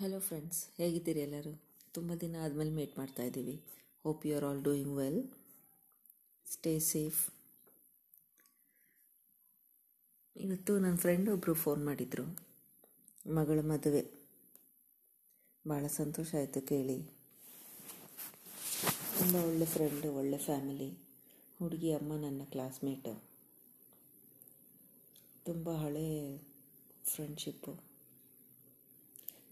Hello friends ಹೇಗಿದ್ದೀರಿ ಎಲ್ಲರೂ? ತುಂಬ ದಿನ ಆದಮೇಲೆ ಮೀಟ್ ಮಾಡ್ತಾ ಇದ್ದೀವಿ. Hope you are all doing well stay safe ಇವತ್ತು ನನ್ನ ಫ್ರೆಂಡ್ ಒಬ್ಬರು ಫೋನ್ ಮಾಡಿದರು. ಮಗಳ ಮದುವೆ. ಭಾಳ ಸಂತೋಷ ಆಯಿತು ಕೇಳಿ. ತುಂಬ ಒಳ್ಳೆ ಫ್ರೆಂಡು ಒಳ್ಳೆ ಫ್ಯಾಮಿಲಿ ಹುಡುಗಿ, ಅಮ್ಮ, ನನ್ನ ಕ್ಲಾಸ್ಮೇಟು ತುಂಬ ಹಳೆ ಫ್ರೆಂಡ್ಶಿಪ್ಪು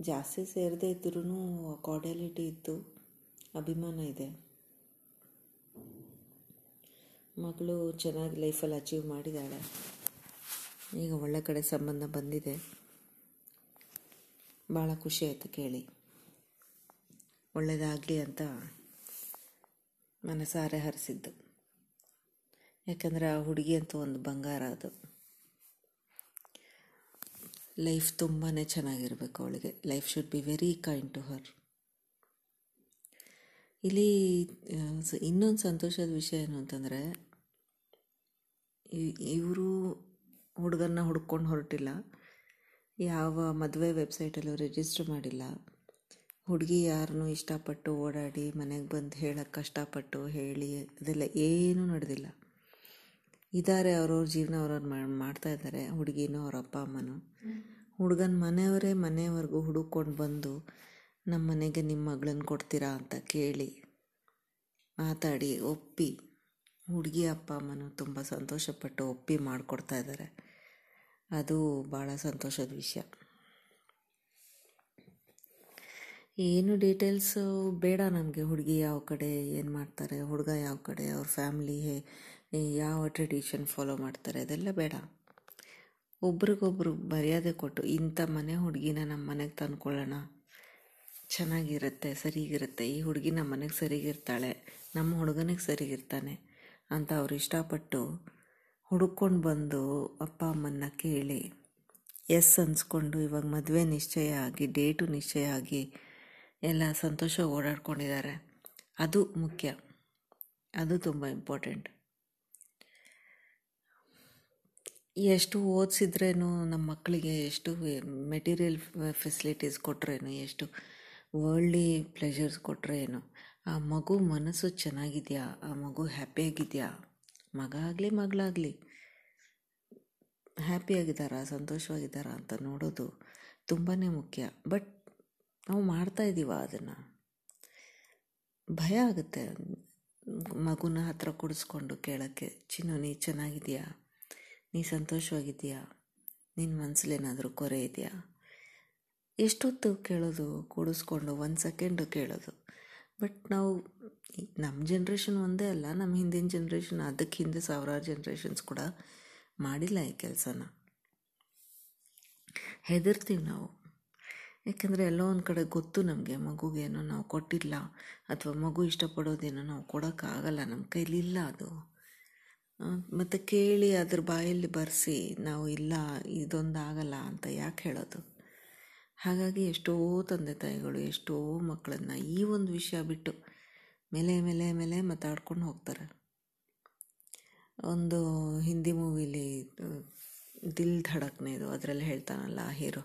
ಜಾಸ್ತಿ ಸೇರದೇ ಇದ್ರೂ ಕಾರ್ಡ್ಯಾಲಿಟಿ ಇತ್ತು, ಅಭಿಮಾನ ಇದೆ. ಮಗಳು ಚೆನ್ನಾಗಿ ಲೈಫಲ್ಲಿ ಅಚೀವ್ ಮಾಡಿದ್ದಾಳೆ ಈಗ ಒಳ್ಳೆ ಕಡೆ ಸಂಬಂಧ ಬಂದಿದೆ. ಭಾಳ ಖುಷಿ ಆಯಿತು ಕೇಳಿ. ಒಳ್ಳೆಯದಾಗಲಿ ಅಂತ ಮನಸಾರೆ ಹರಿಸಿದ್ದು. ಯಾಕಂದರೆ ಆ ಹುಡುಗಿ ಅಂತೂ ಒಂದು ಬಂಗಾರ ಅದು. ಲೈಫ್ ತುಂಬಾ ಚೆನ್ನಾಗಿರಬೇಕು ಅವಳಿಗೆ. Life should be very kind to her ಇಲ್ಲಿ ಇನ್ನೊಂದು ಸಂತೋಷದ ವಿಷಯ ಏನು ಅಂತಂದರೆ ಇವರು ಹುಡುಗನ್ನ ಹುಡ್ಕೊಂಡು ಹೊರಟಿಲ್ಲ. ಯಾವ ಮದುವೆ ವೆಬ್ಸೈಟಲ್ಲೂ ರಿಜಿಸ್ಟರ್ ಮಾಡಿಲ್ಲ. ಹುಡುಗಿ ಯಾರನ್ನೂ ಇಷ್ಟಪಟ್ಟು ಓಡಾಡಿ ಮನೆಗೆ ಬಂದು ಹೇಳಕ್ಕೆ ಕಷ್ಟಪಟ್ಟು ಹೇಳಿ, ಅದೆಲ್ಲ ಏನೂ ನಡೆದಿಲ್ಲ. ಇದ್ದಾರೆ ಅವ್ರವ್ರ ಜೀವನ, ಅವ್ರವ್ರು ಮಾಡ್ತಾ ಇದ್ದಾರೆ ಹುಡುಗಿನೂ, ಅವ್ರ ಅಪ್ಪ ಅಮ್ಮನೂ. ಹುಡುಗನ ಮನೆಯವರೇ ಮನೆಯವರೆಗೂ ಹುಡುಕೊಂಡು ಬಂದು ನಮ್ಮ ಮನೆಗೆ ನಿಮ್ಮ ಮಗಳನ್ನ ಕೊಡ್ತೀರಾ ಅಂತ ಕೇಳಿ ಮಾತಾಡಿ, ಒಪ್ಪಿ. ಹುಡುಗಿ, ಅಪ್ಪ, ಅಮ್ಮನೂ ತುಂಬ ಸಂತೋಷಪಟ್ಟು ಒಪ್ಪಿ ಮಾಡಿಕೊಡ್ತಾ ಇದ್ದಾರೆ ಅದು ಭಾಳ ಸಂತೋಷದ ವಿಷಯ. ಏನು ಡೀಟೇಲ್ಸು ಬೇಡ ನಮಗೆ. ಹುಡುಗಿ ಯಾವ ಕಡೆ, ಏನು ಮಾಡ್ತಾರೆ, ಹುಡುಗ ಯಾವ ಕಡೆ, ಅವ್ರ ಫ್ಯಾಮ್ಲಿ ಯಾವ ಟ್ರೆಡಿಷನ್ ಫಾಲೋ ಮಾಡ್ತಾರೆ ಅದೆಲ್ಲ ಬೇಡ. ಒಬ್ರಿಗೊಬ್ರು ಮರ್ಯಾದೆ ಕೊಟ್ಟು ಇಂಥ ಮನೆ ಹುಡುಗಿನ ನಮ್ಮ ಮನೆಗೆ ತಂದ್ಕೊಳ್ಳೋಣ. ಚೆನ್ನಾಗಿರುತ್ತೆ, ಸರಿಗಿರುತ್ತೆ. ಈ ಹುಡುಗಿ ನಮ್ಮ ಮನೆಗೆ ಸರಿಗಿರ್ತಾಳೆ ನಮ್ಮ ಹುಡುಗನಿಗೆ ಸರಿಗಿರ್ತಾನೆ ಅಂತ ಅವ್ರು ಇಷ್ಟಪಟ್ಟು ಹುಡುಕೊಂಡು ಬಂದು ಅಪ್ಪ ಅಮ್ಮನ್ನ ಕೇಳಿ, ಎಸ್ ಅನ್ಸ್ಕೊಂಡು ಇವಾಗ ಮದುವೆ ನಿಶ್ಚಯ ಆಗಿ ಡೇಟು ನಿಶ್ಚಯ ಆಗಿ ಎಲ್ಲ ಸಂತೋಷ ಓಡಾಡ್ಕೊಂಡಿದ್ದಾರೆ ಅದು ಮುಖ್ಯ. ಅದು ತುಂಬ ಇಂಪಾರ್ಟೆಂಟ್. ಎಷ್ಟು ಓದಿಸಿದ್ರೇನು ನಮ್ಮ ಮಕ್ಕಳಿಗೆ ಎಷ್ಟು ಮೆಟೀರಿಯಲ್ ಫೆಸಿಲಿಟೀಸ್ ಕೊಟ್ಟರೇನು ಎಷ್ಟು ವರ್ಲ್ಡ್ಲಿ ಪ್ಲೆಷರ್ಸ್ ಕೊಟ್ರೇನು, ಆ ಮಗು ಮನಸ್ಸು ಚೆನ್ನಾಗಿದೆಯಾ, ಆ ಮಗು ಹ್ಯಾಪಿಯಾಗಿದೆಯಾ? ಮಗ ಆಗಲಿ, ಮಗಳಾಗಲಿ, ಹ್ಯಾಪಿಯಾಗಿದ್ದಾರಾ, ಸಂತೋಷವಾಗಿದ್ದಾರಾ ಅಂತ ನೋಡೋದು ತುಂಬಾ ಮುಖ್ಯ. ಬಟ್ ನಾವು ಮಾಡ್ತಾ ಇದ್ದೀವ ಅದನ್ನು. ಭಯ ಆಗುತ್ತೆ. ಮಗುನ ಹತ್ರ ಕುಡಿಸ್ಕೊಂಡು ಕೇಳೋಕ್ಕೆ, ಚಿನ್ನು, ನೀ ಚೆನ್ನಾಗಿದೆಯಾ? ನೀ ಸಂತೋಷವಾಗಿದೆಯಾ? ನಿನ್ನ ಮನಸ್ಸಲ್ಲೇನಾದರೂ ಕೊರೆ ಇದೆಯಾ? ಎಷ್ಟೊತ್ತು ಕೇಳೋದು, ಕೂಡಿಸ್ಕೊಂಡು ಒಂದು ಸೆಕೆಂಡು ಕೇಳೋದು. ಬಟ್ ನಾವು ನಮ್ಮ ಜನ್ರೇಷನ್ ಒಂದೇ ಅಲ್ಲ ನಮ್ಮ ಹಿಂದಿನ ಜನ್ರೇಷನ್ ಅದಕ್ಕೆ ಹಿಂದೆ ಸಾವಿರಾರು ಜನ್ರೇಷನ್ಸ್ ಕೂಡ ಮಾಡಿಲ್ಲ ಈ ಕೆಲಸನ. ಹೆದರ್ತೀವಿ ನಾವು. ಯಾಕೆಂದರೆ ಎಲ್ಲೋ ಒಂದು ಕಡೆ ಗೊತ್ತು ನಮಗೆ ಮಗುಗೇನೋ ನಾವು ಕೊಟ್ಟಿಲ್ಲ ಅಥವಾ ಮಗು ಇಷ್ಟಪಡೋದೇನೋ ನಾವು ಕೊಡೋಕ್ಕಾಗಲ್ಲ ನಮ್ಮ ಕೈಲಿಲ್ಲ ಅದು. ಮತ್ತು ಕೇಳಿ ಅದ್ರ ಬಾಯಲ್ಲಿ ಬರೆಸಿ, ನಾವು ಇಲ್ಲ ಇದೊಂದು ಆಗಲ್ಲ ಅಂತ ಯಾಕೆ ಹೇಳೋದು? ಹಾಗಾಗಿ ಎಷ್ಟೋ ತಂದೆ ತಾಯಿಗಳು, ಎಷ್ಟೋ ಮಕ್ಕಳನ್ನು ಈ ಒಂದು ವಿಷಯ ಬಿಟ್ಟು ಮೇಲೆ ಮೇಲೆ ಮೇಲೆ ಮಾತಾಡ್ಕೊಂಡು ಹೋಗ್ತಾರೆ. ಒಂದು ಹಿಂದಿ ಮೂವಿಲಿ ದಿಲ್ ಧಡಕ್ನೇದು ಅದರಲ್ಲಿ ಹೇಳ್ತಾನಲ್ಲ ಹೀರೋ.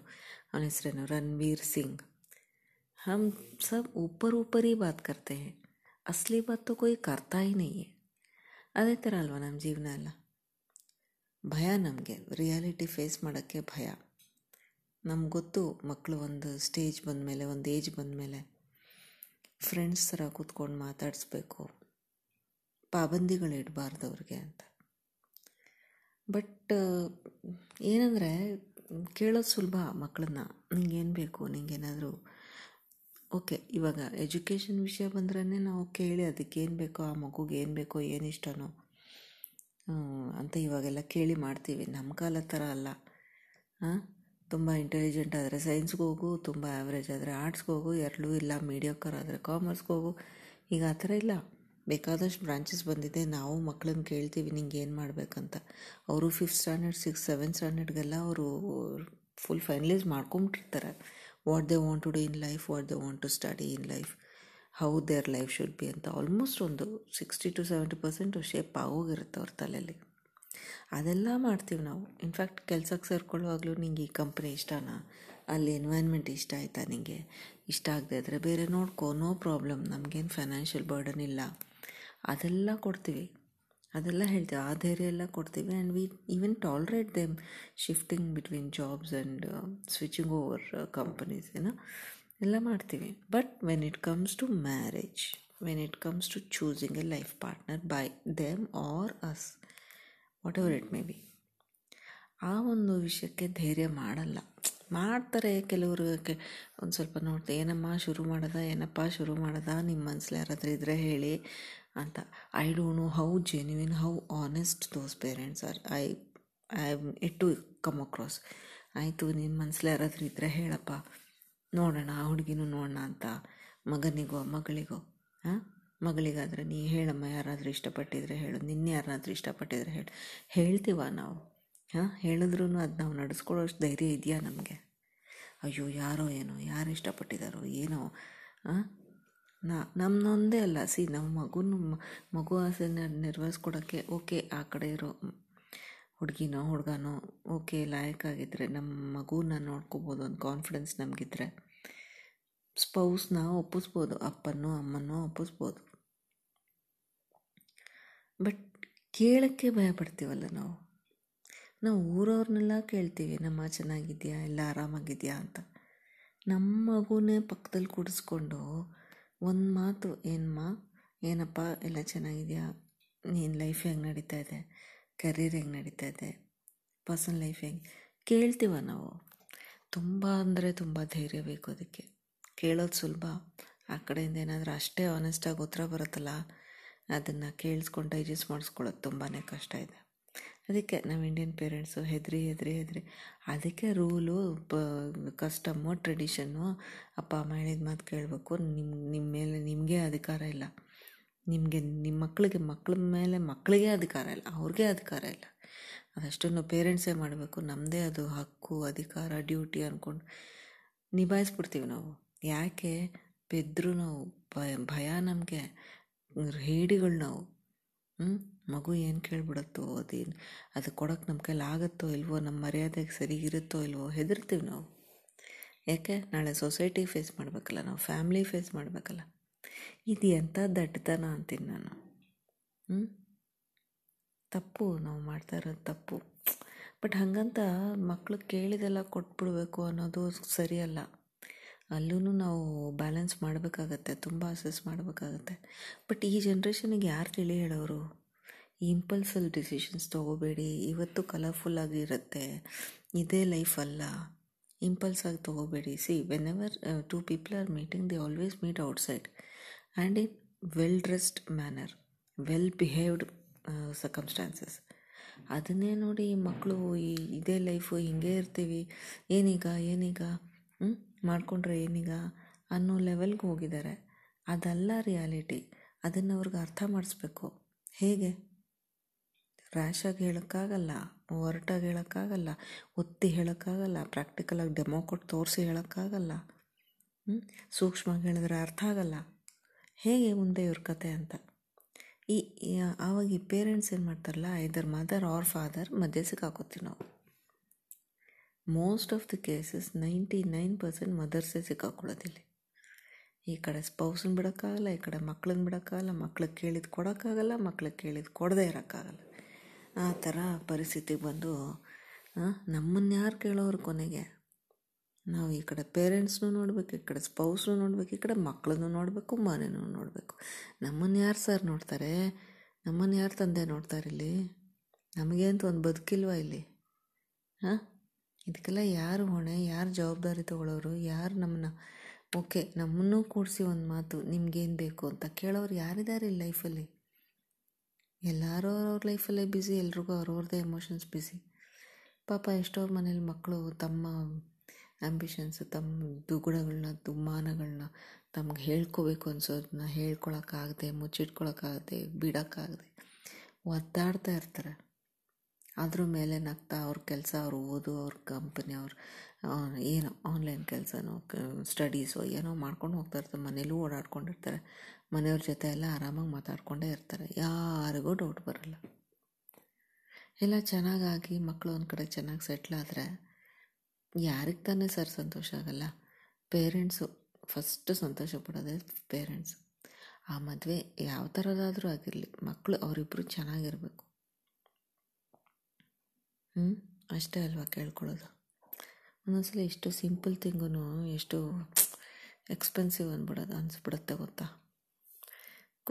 ಅವನ ಹೆಸರೇನು ರಣವೀರ್ ಸಿಂಗ್ हम सब ऊपर ऊपर ही बात करते हैं असली बात तो कोई करता ही नहीं है ಅದೇ ಥರ ಅಲ್ವಾ ನಮ್ಮ ಜೀವನ ಎಲ್ಲ ಭಯ ನಮಗೆ ರಿಯಾಲಿಟಿ ಫೇಸ್ ಮಾಡೋಕ್ಕೆ ಭಯ ನಮ್ಗೆ ಗೊತ್ತು ಮಕ್ಕಳು ಒಂದು ಸ್ಟೇಜ್ ಬಂದಮೇಲೆ ಒಂದು ಏಜ್ ಬಂದಮೇಲೆ ಫ್ರೆಂಡ್ಸ್ ಥರ ಕೂತ್ಕೊಂಡು ಮಾತಾಡಿಸ್ಬೇಕು ಪಾಬಂದಿಗಳು ಇಡಬಾರ್ದು ಅವ್ರಿಗೆ ಅಂತ ಬಟ್ ಏನಂದರೆ ಕೇಳೋದು ಸುಲಭ ಮಕ್ಕಳನ್ನ ನಿಂಗೇನು ಬೇಕು? ನಿಂಗೇನಾದರೂ ಓಕೆ, ಇವಾಗ ಎಜುಕೇಷನ್ ವಿಷಯ ಬಂದ್ರೇ ನಾವು ಕೇಳಿ ಅದಕ್ಕೆ ಏನು ಬೇಕೋ, ಆ ಮಗುಗೆ ಏನು ಬೇಕೋ, ಏನು ಇಷ್ಟನೋ ಅಂತ ಇವಾಗೆಲ್ಲ ಕೇಳಿ ಮಾಡ್ತೀವಿ. ನಮ್ಮ ಕಾಲದ ಥರ ಅಲ್ಲ. ಹಾಂ ತುಂಬ ಇಂಟೆಲಿಜೆಂಟ್ ಆದರೆ ಸೈನ್ಸ್ಗೆ ಹೋಗು, ತುಂಬ ಆ್ಯಾವ್ರೇಜ್ ಆದರೆ ಆರ್ಟ್ಸ್ಗೆ ಹೋಗು ಎರಡೂ ಇಲ್ಲ ಮೀಡಿಯೋಕರ್ ಆದರೆ ಕಾಮರ್ಸ್ಗೆ ಹೋಗು. ಈಗ ಆ ಥರ ಇಲ್ಲ. ಬೇಕಾದಷ್ಟು ಬ್ರಾಂಚಸ್ ಬಂದಿದೆ. ನಾವು ಮಕ್ಕಳನ್ನ ಕೇಳ್ತೀವಿ ನಿಂಗೆ ಏನು ಮಾಡಬೇಕಂತ. ಅವರು ಫಿಫ್ತ್ ಸ್ಟ್ಯಾಂಡರ್ಡ್ ಸಿಕ್ಸ್ ಸೆವೆಂತ್ ಸ್ಟ್ಯಾಂಡರ್ಡ್ಗೆಲ್ಲ ಅವರು full finalise ಮಾಡ್ಕೊಂಬಿಟ್ಟಿರ್ತಾರೆ. What they want to do in life what they want to study in life how their life should be ಅಂತ ಆಲ್ಮೋಸ್ಟ್ ಒಂದು sixty to seventy percent shape ಆಗೋಗಿರುತ್ತೆ ಅವ್ರ ತಲೆಯಲ್ಲಿ ಅದೆಲ್ಲ ಮಾಡ್ತೀವಿ ನಾವು. In fact ಕೆಲ್ಸಕ್ಕೆ ಸೇರ್ಕೊಳ್ಳುವಾಗಲೂ ನಿಂಗೆ ಈ ಕಂಪ್ನಿ ಇಷ್ಟನಾ? ಅಲ್ಲಿ ಎನ್ವೈರ್ನ್ಮೆಂಟ್ ಇಷ್ಟ ಆಯಿತಾ ನಿನಗೆ ಇಷ್ಟ ಆಗದೆ ಇದ್ದರೆ ಬೇರೆ ನೋಡ್ಕೋ ನೋ ಪ್ರಾಬ್ಲಮ್ ನಮಗೇನು ಫೈನಾನ್ಷಿಯಲ್ ಬರ್ಡನ್ ಇಲ್ಲ. ಅದೆಲ್ಲ ಕೊಡ್ತೀವಿ. ಅದೆಲ್ಲ ಹೇಳ್ತೀವಿ. ಆ ಧೈರ್ಯ ಎಲ್ಲ ಕೊಡ್ತೀವಿ. And we even tolerate them shifting between jobs and switching over companies ಏನೋ ಎಲ್ಲ ಮಾಡ್ತೀವಿ. But when it comes to marriage when it comes to choosing a life partner by them are us whatever it may be ಆ ಒಂದು ವಿಷಯಕ್ಕೆ ಧೈರ್ಯ ಮಾಡಲ್ಲ. ಮಾಡ್ತಾರೆ ಕೆಲವರು. ಒಂದು ಸ್ವಲ್ಪ ನೋಡ್ತೆ, ಏನಮ್ಮ ಶುರು ಮಾಡೋದಾ, ಏನಪ್ಪ ಶುರು ಮಾಡೋದಾ ನಿಮ್ಮ ಮನಸ್ಸಲ್ಲಿ ಯಾರಾದರೂ ಇದ್ದರೆ ಹೇಳಿ. ಅಂತ. I don't know how genuine how honest those parents are I I it to come across ಆಯಿತು ನಿನ್ನ ಮನಸ್ಸಲ್ಲಿ ಯಾರಾದರೂ ಇದ್ದರೆ ಹೇಳಪ್ಪ. ನೋಡೋಣ, ಆ ಹುಡುಗಿನೂ ನೋಡೋಣ ಅಂತ. ಮಗನಿಗೋ, ಮಗಳಿಗೋ ಹಾಂ ಮಗಳಿಗಾದರೆ ನೀ ಹೇಳಮ್ಮ, ಯಾರಾದರೂ ಇಷ್ಟಪಟ್ಟಿದ್ರೆ ಹೇಳು. ನಿನ್ನೆ ಯಾರಾದರೂ ಇಷ್ಟಪಟ್ಟಿದ್ರೆ ಹೇಳು. ಹೇಳ್ತೀವ ನಾವು? ಹಾಂ ಹೇಳಿದ್ರೂ ಅದು ನಾವು ನಡೆಸ್ಕೊಳ್ಳೋಷ್ಟು ಧೈರ್ಯ ಇದೆಯಾ ನಮಗೆ? ಅಯ್ಯೋ, ಯಾರೋ ಏನೋ, ಯಾರು ಇಷ್ಟಪಟ್ಟಿದ್ದಾರೋ ಏನೋ ನಾ ನಮ್ಮನ್ನೊಂದೇ ಅಲ್ಲ. ಸಿ ನಮ್ಮ ಮಗುನು, ಮಗು ಆಸೆನ ನಿರ್ವಹಿಸ್ಕೊಡೋಕ್ಕೆ ಓಕೆ, ಆ ಕಡೆ ಇರೋ ಹುಡುಗಿನೋ, ಹುಡುಗನೋ ಓಕೆ ಲಾಯಕ್ಕಾಗಿದ್ದರೆ ನಮ್ಮ ಮಗುನ ನೋಡ್ಕೋಬೋದು ಒಂದು ಕಾನ್ಫಿಡೆನ್ಸ್ ನಮಗಿದ್ರೆ ಸ್ಪೌಸ್ನ ಒಪ್ಪಿಸ್ಬೋದು, ಅಪ್ಪನೋ, ಅಮ್ಮನೋ ಒಪ್ಪಿಸ್ಬೋದು. ಬಟ್ ಕೇಳೋಕ್ಕೆ ಭಯಪಡ್ತೀವಲ್ಲ ನಾವು? ನಾವು ಊರವ್ರನ್ನೆಲ್ಲ ಕೇಳ್ತೀವಿ, ನಮ್ಮ ಚೆನ್ನಾಗಿದೆಯಾ, ಎಲ್ಲ ಆರಾಮಾಗಿದೆಯಾ? ಅಂತ. ನಮ್ಮ ಮಗುನೇ ಪಕ್ಕದಲ್ಲಿ ಕೂಡಿಸ್ಕೊಂಡು ಒಂದು ಮಾತು ಏನಮ್ಮ ಏನಪ್ಪ? ಎಲ್ಲ ಚೆನ್ನಾಗಿದೆಯಾ? ನಿನ್ನ ಲೈಫ್ ಹೆಂಗೆ ನಡೀತಾ ಇದೆ? ಕರಿಯರ್ ಹೆಂಗೆ ನಡೀತಾ ಇದೆ? ಪರ್ಸನ್ ಲೈಫ್ ಹೆಂಗೆ? ಕೇಳ್ತೀವ ನಾವು. ತುಂಬ ಅಂದರೆ ತುಂಬ ಧೈರ್ಯ ಬೇಕು ಅದಕ್ಕೆ. ಕೇಳೋದು ಸುಲಭ. ಆ ಕಡೆಯಿಂದ ಏನಾದರೂ ಅಷ್ಟೇ ಆನೆಸ್ಟಾಗಿ ಉತ್ತರ ಬರುತ್ತಲ್ಲ, ಅದನ್ನು ಕೇಳಿಸ್ಕೊಂಡು ಡೈಜೆಸ್ಟ್ ಮಾಡಿಸ್ಕೊಳ್ಳೋದು ತುಂಬಾ ಕಷ್ಟ ಇದೆ. ಅದಕ್ಕೆ ನಾವು ಇಂಡಿಯನ್ ಪೇರೆಂಟ್ಸು ಹೆದರಿ ಹೆದರಿ ಹೆದರಿ. ಅದಕ್ಕೆ ರೂಲು ಪ ಕಸ್ಟಮು ಟ್ರೆಡಿಷನ್ನು ಅಪ್ಪ, ಅಮ್ಮ ಹೇಳಿದ ಮಾತು ಕೇಳಬೇಕು. ನಿಮ್ಮ ನಿಮ್ಮ ಮೇಲೆ ನಿಮಗೆ ಅಧಿಕಾರ ಇಲ್ಲ. ನಿಮಗೆ ನಿಮ್ಮ ಮಕ್ಕಳಿಗೆ ಮಕ್ಕಳ ಮೇಲೆ ಮಕ್ಕಳಿಗೆ ಅಧಿಕಾರ ಇಲ್ಲ. ಅವ್ರಿಗೆ ಅಧಿಕಾರ ಇಲ್ಲ. ಅದಷ್ಟನ್ನು ಪೇರೆಂಟ್ಸೇ ಮಾಡಬೇಕು. ನಮ್ಮದೇ ಅದು ಹಕ್ಕು, ಅಧಿಕಾರ ಡ್ಯೂಟಿ ಅಂದ್ಕೊಂಡು ನಿಭಾಯಿಸ್ಬಿಡ್ತೀವಿ ನಾವು. ಯಾಕೆ? ಬೆದ್ರು ನಾವು, ಭಯ ಭಯ ನಮಗೆ. ಹೇಡಿಗಳು ನಾವು. ಹ್ಞೂ ಮಗು ಏನು ಕೇಳ್ಬಿಡುತ್ತೋ ಅದೇನು, ಅದು ಕೊಡೋಕ್ಕೆ ನಮ್ಮ ಕೈಲಿ ಆಗುತ್ತೋ ಇಲ್ವೋ ನಮ್ಮ ಮರ್ಯಾದೆಗೆ ಸರಿಗಿರುತ್ತೋ ಇಲ್ವೋ, ಹೆದರ್ತೀವಿ ನಾವು. ಯಾಕೆ? ನಾಳೆ ಸೊಸೈಟಿ ಫೇಸ್ ಮಾಡಬೇಕಲ್ಲ, ನಾವು ಫ್ಯಾಮ್ಲಿ ಫೇಸ್ ಮಾಡಬೇಕಲ್ಲ. ಇದು ಎಂಥ ದಡ್ಡತನ ಅಂತೀನಿ ನಾನು. ತಪ್ಪು, ನಾವು ಮಾಡ್ತಾ ಇರೋದು ತಪ್ಪು. ಬಟ್ ಹಾಗಂತ ಮಕ್ಕಳು ಕೇಳಿದೆಲ್ಲ ಕೊಟ್ಬಿಡ್ಬೇಕು ಅನ್ನೋದು ಸರಿಯಲ್ಲ. ಅಲ್ಲೂ ನಾವು ಬ್ಯಾಲೆನ್ಸ್ ಮಾಡಬೇಕಾಗತ್ತೆ, ತುಂಬ ಅಸೆಸ್ ಮಾಡಬೇಕಾಗತ್ತೆ. ಬಟ್ ಈ ಜನ್ರೇಷನಿಗೆ ಯಾರು ತಿಳಿ ಹೇಳೋರು? ಇಂಪಲ್ಸಲ್ಲಿ ಡಿಸಿಷನ್ಸ್ ತೊಗೋಬೇಡಿ. ಇವತ್ತು ಕಲರ್ಫುಲ್ಲಾಗಿ ಇರುತ್ತೆ ಇದೇ ಲೈಫ್ ಅಲ್ಲ. ಇಂಪಲ್ಸಾಗಿ ತೊಗೋಬೇಡಿ. See whenever two people are meeting they always meet outside and in well dressed manner well behaved circumstances ಅದನ್ನೇ ನೋಡಿ ಮಕ್ಕಳು ಈ, ಇದೇ ಲೈಫು ಹಿಂಗೆ ಇರ್ತೀವಿ. ಏನೀಗ ಏನೀಗ ಹ್ಞೂ ಮಾಡಿಕೊಂಡ್ರೆ ಏನೀಗ ಅನ್ನೋ ಲೆವೆಲ್ಗೆ ಹೋಗಿದ್ದಾರೆ. ಅದಲ್ಲ ರಿಯಾಲಿಟಿ ಅದನ್ನು ಅವ್ರಿಗೆ ಅರ್ಥ ಮಾಡಿಸ್ಬೇಕು. ಹೇಗೆ? ರ್ಯಾಶಾಗಿ ಹೇಳೋಕ್ಕಾಗಲ್ಲ ಒರಟಾಗಿ ಹೇಳೋಕ್ಕಾಗಲ್ಲ, ಒತ್ತಿ ಹೇಳೋಕ್ಕಾಗಲ್ಲ ಪ್ರಾಕ್ಟಿಕಲಾಗಿ ಡೆಮೋ ಕೊಟ್ಟು ತೋರಿಸಿ ಹೇಳೋಕ್ಕಾಗಲ್ಲ ಸೂಕ್ಷ್ಮವಾಗಿ ಹೇಳಿದ್ರೆ ಅರ್ಥ ಆಗಲ್ಲ. ಹೇಗೆ ಮುಂದೆ ಇವ್ರ ಕತೆ ಅಂತ? ಈ ಆವಾಗ ಈ ಪೇರೆಂಟ್ಸ್ ಏನು ಮಾಡ್ತಾರಲ್ಲ ಐದರ್ ಮದರ್ ಆರ್ ಫಾದರ್ ಮಧ್ಯೆ ಸಿಕ್ಕಾಕೋತೀವಿ ನಾವು. Most of the cases ninety nine percent ಮದರ್ಸೇ ಸಿಕ್ಕಾಕೊಳ್ಳೋದಿಲ್ಲಿ ಈ ಕಡೆ ಸ್ಪೌಸನ್ನ ಬಿಡೋಕ್ಕಾಗಲ್ಲ, ಈ ಕಡೆ ಮಕ್ಳನ್ನ ಬಿಡೋಕ್ಕಾಗಲ್ಲ, ಮಕ್ಳಿಗೆ ಕೇಳಿದ್ದು ಕೊಡೋಕ್ಕಾಗಲ್ಲ, ಮಕ್ಳಿಗೆ ಕೇಳಿದ್ದು ಕೊಡದೇ ಇರೋಕ್ಕಾಗಲ್ಲ. ಆ ಥರ ಪರಿಸ್ಥಿತಿಗೆ ಬಂದು ನಮ್ಮನ್ನು ಯಾರು ಕೇಳೋರು ಕೊನೆಗೆ? ನಾವು ಈ ಕಡೆ ಪೇರೆಂಟ್ಸ್ನೂ ನೋಡಬೇಕು, ಈ ಕಡೆ ಸ್ಪೌಸ್ನು ನೋಡಬೇಕು, ಈ ಕಡೆ ಮಕ್ಕಳನ್ನು ನೋಡಬೇಕು ಮನೆಯೂ ನೋಡಬೇಕು. ನಮ್ಮನ್ನು ಯಾರು ಸರ್ ನೋಡ್ತಾರೆ? ನಮ್ಮನ್ನು ಯಾರು ತಂದೆ ನೋಡ್ತಾರೆ ಇಲ್ಲಿ? ನಮಗೆ ಅಂತ ಒಂದು ಬದುಕಿಲ್ವಾ ಇಲ್ಲಿ? ಹಾಂ ಇದಕ್ಕೆಲ್ಲ ಯಾರು ಹೊಣೆ, ಯಾರು ಜವಾಬ್ದಾರಿ ತಗೊಳ್ಳೋರು ಯಾರು ನಮ್ಮನ್ನ ಓಕೆ, ನಮ್ಮನ್ನೂ ಕೂಡಿಸಿ ಒಂದು ಮಾತು, ನಿಮ್ಗೇನು ಬೇಕು ಅಂತ ಕೇಳೋರು ಯಾರಿದ್ದಾರೆ ಲೈಫಲ್ಲಿ ಎಲ್ಲರೂ ಅವ್ರವ್ರ ಲೈಫಲ್ಲೇ ಬ್ಯುಸಿ ಎಲ್ರಿಗೂ ಅವ್ರವ್ರದ್ದೇ ಎಮೋಷನ್ಸ್ ಬ್ಯುಸಿ ಪಾಪ ಎಷ್ಟೋ ಮನೇಲಿ ಮಕ್ಕಳು ತಮ್ಮ ಆ್ಯಂಬಿಷನ್ಸ್ ತಮ್ಮ ದುಗುಡಗಳನ್ನ ದುಮ್ಮಾನಗಳನ್ನ ತಮ್ಗೆ ಹೇಳ್ಕೋಬೇಕು ಅನ್ಸೋದನ್ನ ಹೇಳ್ಕೊಳಕ್ಕಾಗದೆ, ಮುಚ್ಚಿಟ್ಕೊಳಕ್ಕಾಗದೆ, ಬಿಡೋಕ್ಕಾಗದೆ ಒದ್ದಾಡ್ತಾ ಇರ್ತಾರೆ. ಅದ್ರ ಮೇಲೆ ನಗ್ತಾ ಅವ್ರ ಕೆಲಸ, ಅವ್ರ ಓದು, ಅವ್ರ ಕಂಪನಿ ಅವ್ರ ಏನೋ ಆನ್ಲೈನ್ ಕೆಲಸನೋ ಸ್ಟಡೀಸೋ ಏನೋ ಮಾಡ್ಕೊಂಡು ಹೋಗ್ತಾ ಇರ್ತಾರೆ ಮನೇಲೂ ಓಡಾಡ್ಕೊಂಡಿರ್ತಾರೆ. ಮನೆಯವ್ರ ಜೊತೆ ಎಲ್ಲ ಆರಾಮಾಗಿ ಮಾತಾಡ್ಕೊಂಡೇ ಇರ್ತಾರೆ. ಯಾರಿಗೂ ಡೌಟ್ ಬರಲ್ಲ. ಎಲ್ಲ ಚೆನ್ನಾಗಾಗಿ ಮಕ್ಕಳು ಒಂದು ಕಡೆ ಚೆನ್ನಾಗಿ ಸೆಟ್ಲ್ ಆದರೆ ಯಾರಿಗೆ ತಾನೇ ಸರ್ ಸಂತೋಷ ಆಗಲ್ಲ? ಪೇರೆಂಟ್ಸು ಫಸ್ಟ್ ಸಂತೋಷ ಪಡೋದೇ ಪೇರೆಂಟ್ಸು ಆ ಮದುವೆ ಯಾವ ಥರದಾದರೂ ಆಗಿರಲಿ ಮಕ್ಕಳು ಅವರಿಬ್ಬರು ಚೆನ್ನಾಗಿರಬೇಕು. ಹ್ಞೂ ಅಷ್ಟೇ ಅಲ್ವಾ ಕೇಳ್ಕೊಳ್ಳೋದು? ಒಂದೊಂದ್ಸಲ ಎಷ್ಟು ಸಿಂಪಲ್ ತಿಂಗೂ ಎಷ್ಟು ಎಕ್ಸ್ಪೆನ್ಸಿವ್ ಅಂದ್ಬಿಡೋದು ಅನಿಸ್ಬಿಡುತ್ತೆ ಗೊತ್ತಾ?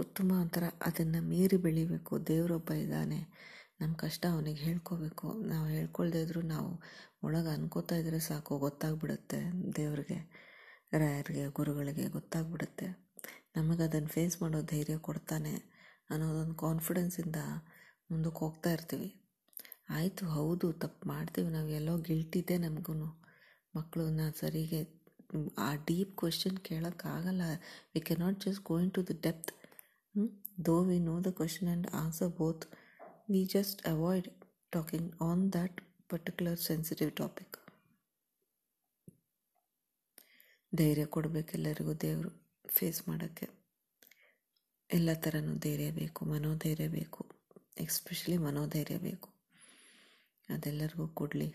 ತುಂಬ ಒಂಥರ ಅದನ್ನು ಮೀರಿ ಬೆಳಿಬೇಕು. ದೇವರೊಬ್ಬ ಇದ್ದಾನೆ. ನಮ್ಮ ಕಷ್ಟ ಅವನಿಗೆ ಹೇಳ್ಕೋಬೇಕು. ನಾವು ಹೇಳ್ಕೊಳ್ದೇ ಇದ್ರೂ ನಾವು ಒಳಗೆ ಅನ್ಕೋತಾ ಇದ್ರೆ ಸಾಕು, ಗೊತ್ತಾಗ್ಬಿಡುತ್ತೆ ದೇವ್ರಿಗೆ, ರಾಯರಿಗೆ, ಗುರುಗಳಿಗೆ ಗೊತ್ತಾಗ್ಬಿಡುತ್ತೆ. ನಮಗೆ ಅದನ್ನು ಫೇಸ್ ಮಾಡೋ ಧೈರ್ಯ ಕೊಡ್ತಾನೆ ಅನ್ನೋದೊಂದು ಕಾನ್ಫಿಡೆನ್ಸಿಂದ ಮುಂದಕ್ಕೆ ಹೋಗ್ತಾ ಇರ್ತೀವಿ. ಆಯಿತು, ಹೌದು, ತಪ್ಪು ಮಾಡ್ತೀವಿ. ನಾವು ಎಲ್ಲೋ ಗಿಲ್ಟಿದೆ ನಮಗೂ ಮಕ್ಕಳನ್ನ ಸರಿಗೆ ಆ deep question ಕೇಳೋಕ್ಕಾಗಲ್ಲ we can not just going to the depth though we know the question and answer both we just avoid talking on that particular sensitive topic ಧೈರ್ಯ ಕೊಡಬೇಕು ಎಲ್ಲರಿಗೂ ದೇವರು ಫೇಸ್ ಮಾಡೋಕ್ಕೆ. ಎಲ್ಲ ಥರನೂ ಧೈರ್ಯ ಬೇಕು, ಮನೋಧೈರ್ಯ ಬೇಕು ಎಸ್ಪೆಷಲಿ ಮನೋಧೈರ್ಯ ಬೇಕು. ಅದೆಲ್ಲರಿಗೂ ಕೊಡಲಿ.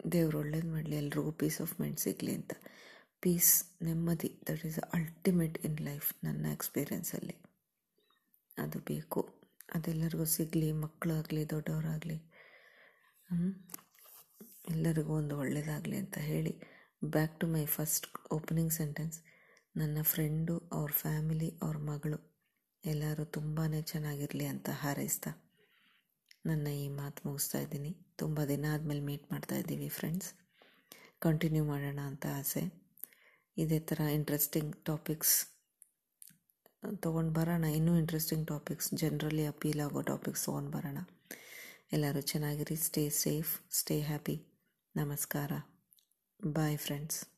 ದೇವ್ರು ಒಳ್ಳೇದು ಮಾಡಲಿ, ಎಲ್ರಿಗೂ ಪೀಸ್ ಆಫ್ ಮೈಂಡ್ ಸಿಗಲಿ ಅಂತ. ಪೀಸ್ ನೆಮ್ಮದಿ that is ultimate in life ನನ್ನ ಎಕ್ಸ್ಪೀರಿಯೆನ್ಸಲ್ಲಿ ಅದು ಬೇಕು. ಅದೆಲ್ಲರಿಗೂ ಸಿಗಲಿ ಮಕ್ಕಳಾಗಲಿ ದೊಡ್ಡವರಾಗಲಿ. ಎಲ್ಲರಿಗೂ ಒಂದು ಒಳ್ಳೆಯದಾಗಲಿ ಅಂತ ಹೇಳಿ. Back to my first opening sentence ನನ್ನ ಫ್ರೆಂಡು ಅವ್ರ ಫ್ಯಾಮಿಲಿ ಅವ್ರ ಮಗಳು ಎಲ್ಲರೂ ತುಂಬಾ ಚೆನ್ನಾಗಿರಲಿ ಅಂತ ಹಾರೈಸ್ತಾ. ನನ್ನ ಈ ಮಾತು ಮುಗಿಸ್ತಾ ಇದ್ದೀನಿ. ತುಂಬ ದಿನ ಆದಮೇಲೆ ಮೀಟ್ ಮಾಡ್ತಾ ಇದ್ದೀವಿ ಫ್ರೆಂಡ್ಸ್ ಕಂಟಿನ್ಯೂ ಮಾಡೋಣ ಅಂತ ಆಸೆ. ಇದೇ ಥರ ಇಂಟ್ರೆಸ್ಟಿಂಗ್ ಟಾಪಿಕ್ಸ್ ತೊಗೊಂಡು ಬರೋಣ. ಇನ್ನೂ ಇಂಟ್ರೆಸ್ಟಿಂಗ್ ಟಾಪಿಕ್ಸ್ ಜನರಲಿ ಅಪೀಲ್ ಆಗೋ ಟಾಪಿಕ್ಸ್ ತೊಗೊಂಡು ಬರೋಣ. ಎಲ್ಲರೂ ಚೆನ್ನಾಗಿರಿ. ಸ್ಟೇ ಸೇಫ್ ಸ್ಟೇ ಹ್ಯಾಪಿ ನಮಸ್ಕಾರ. Bye friends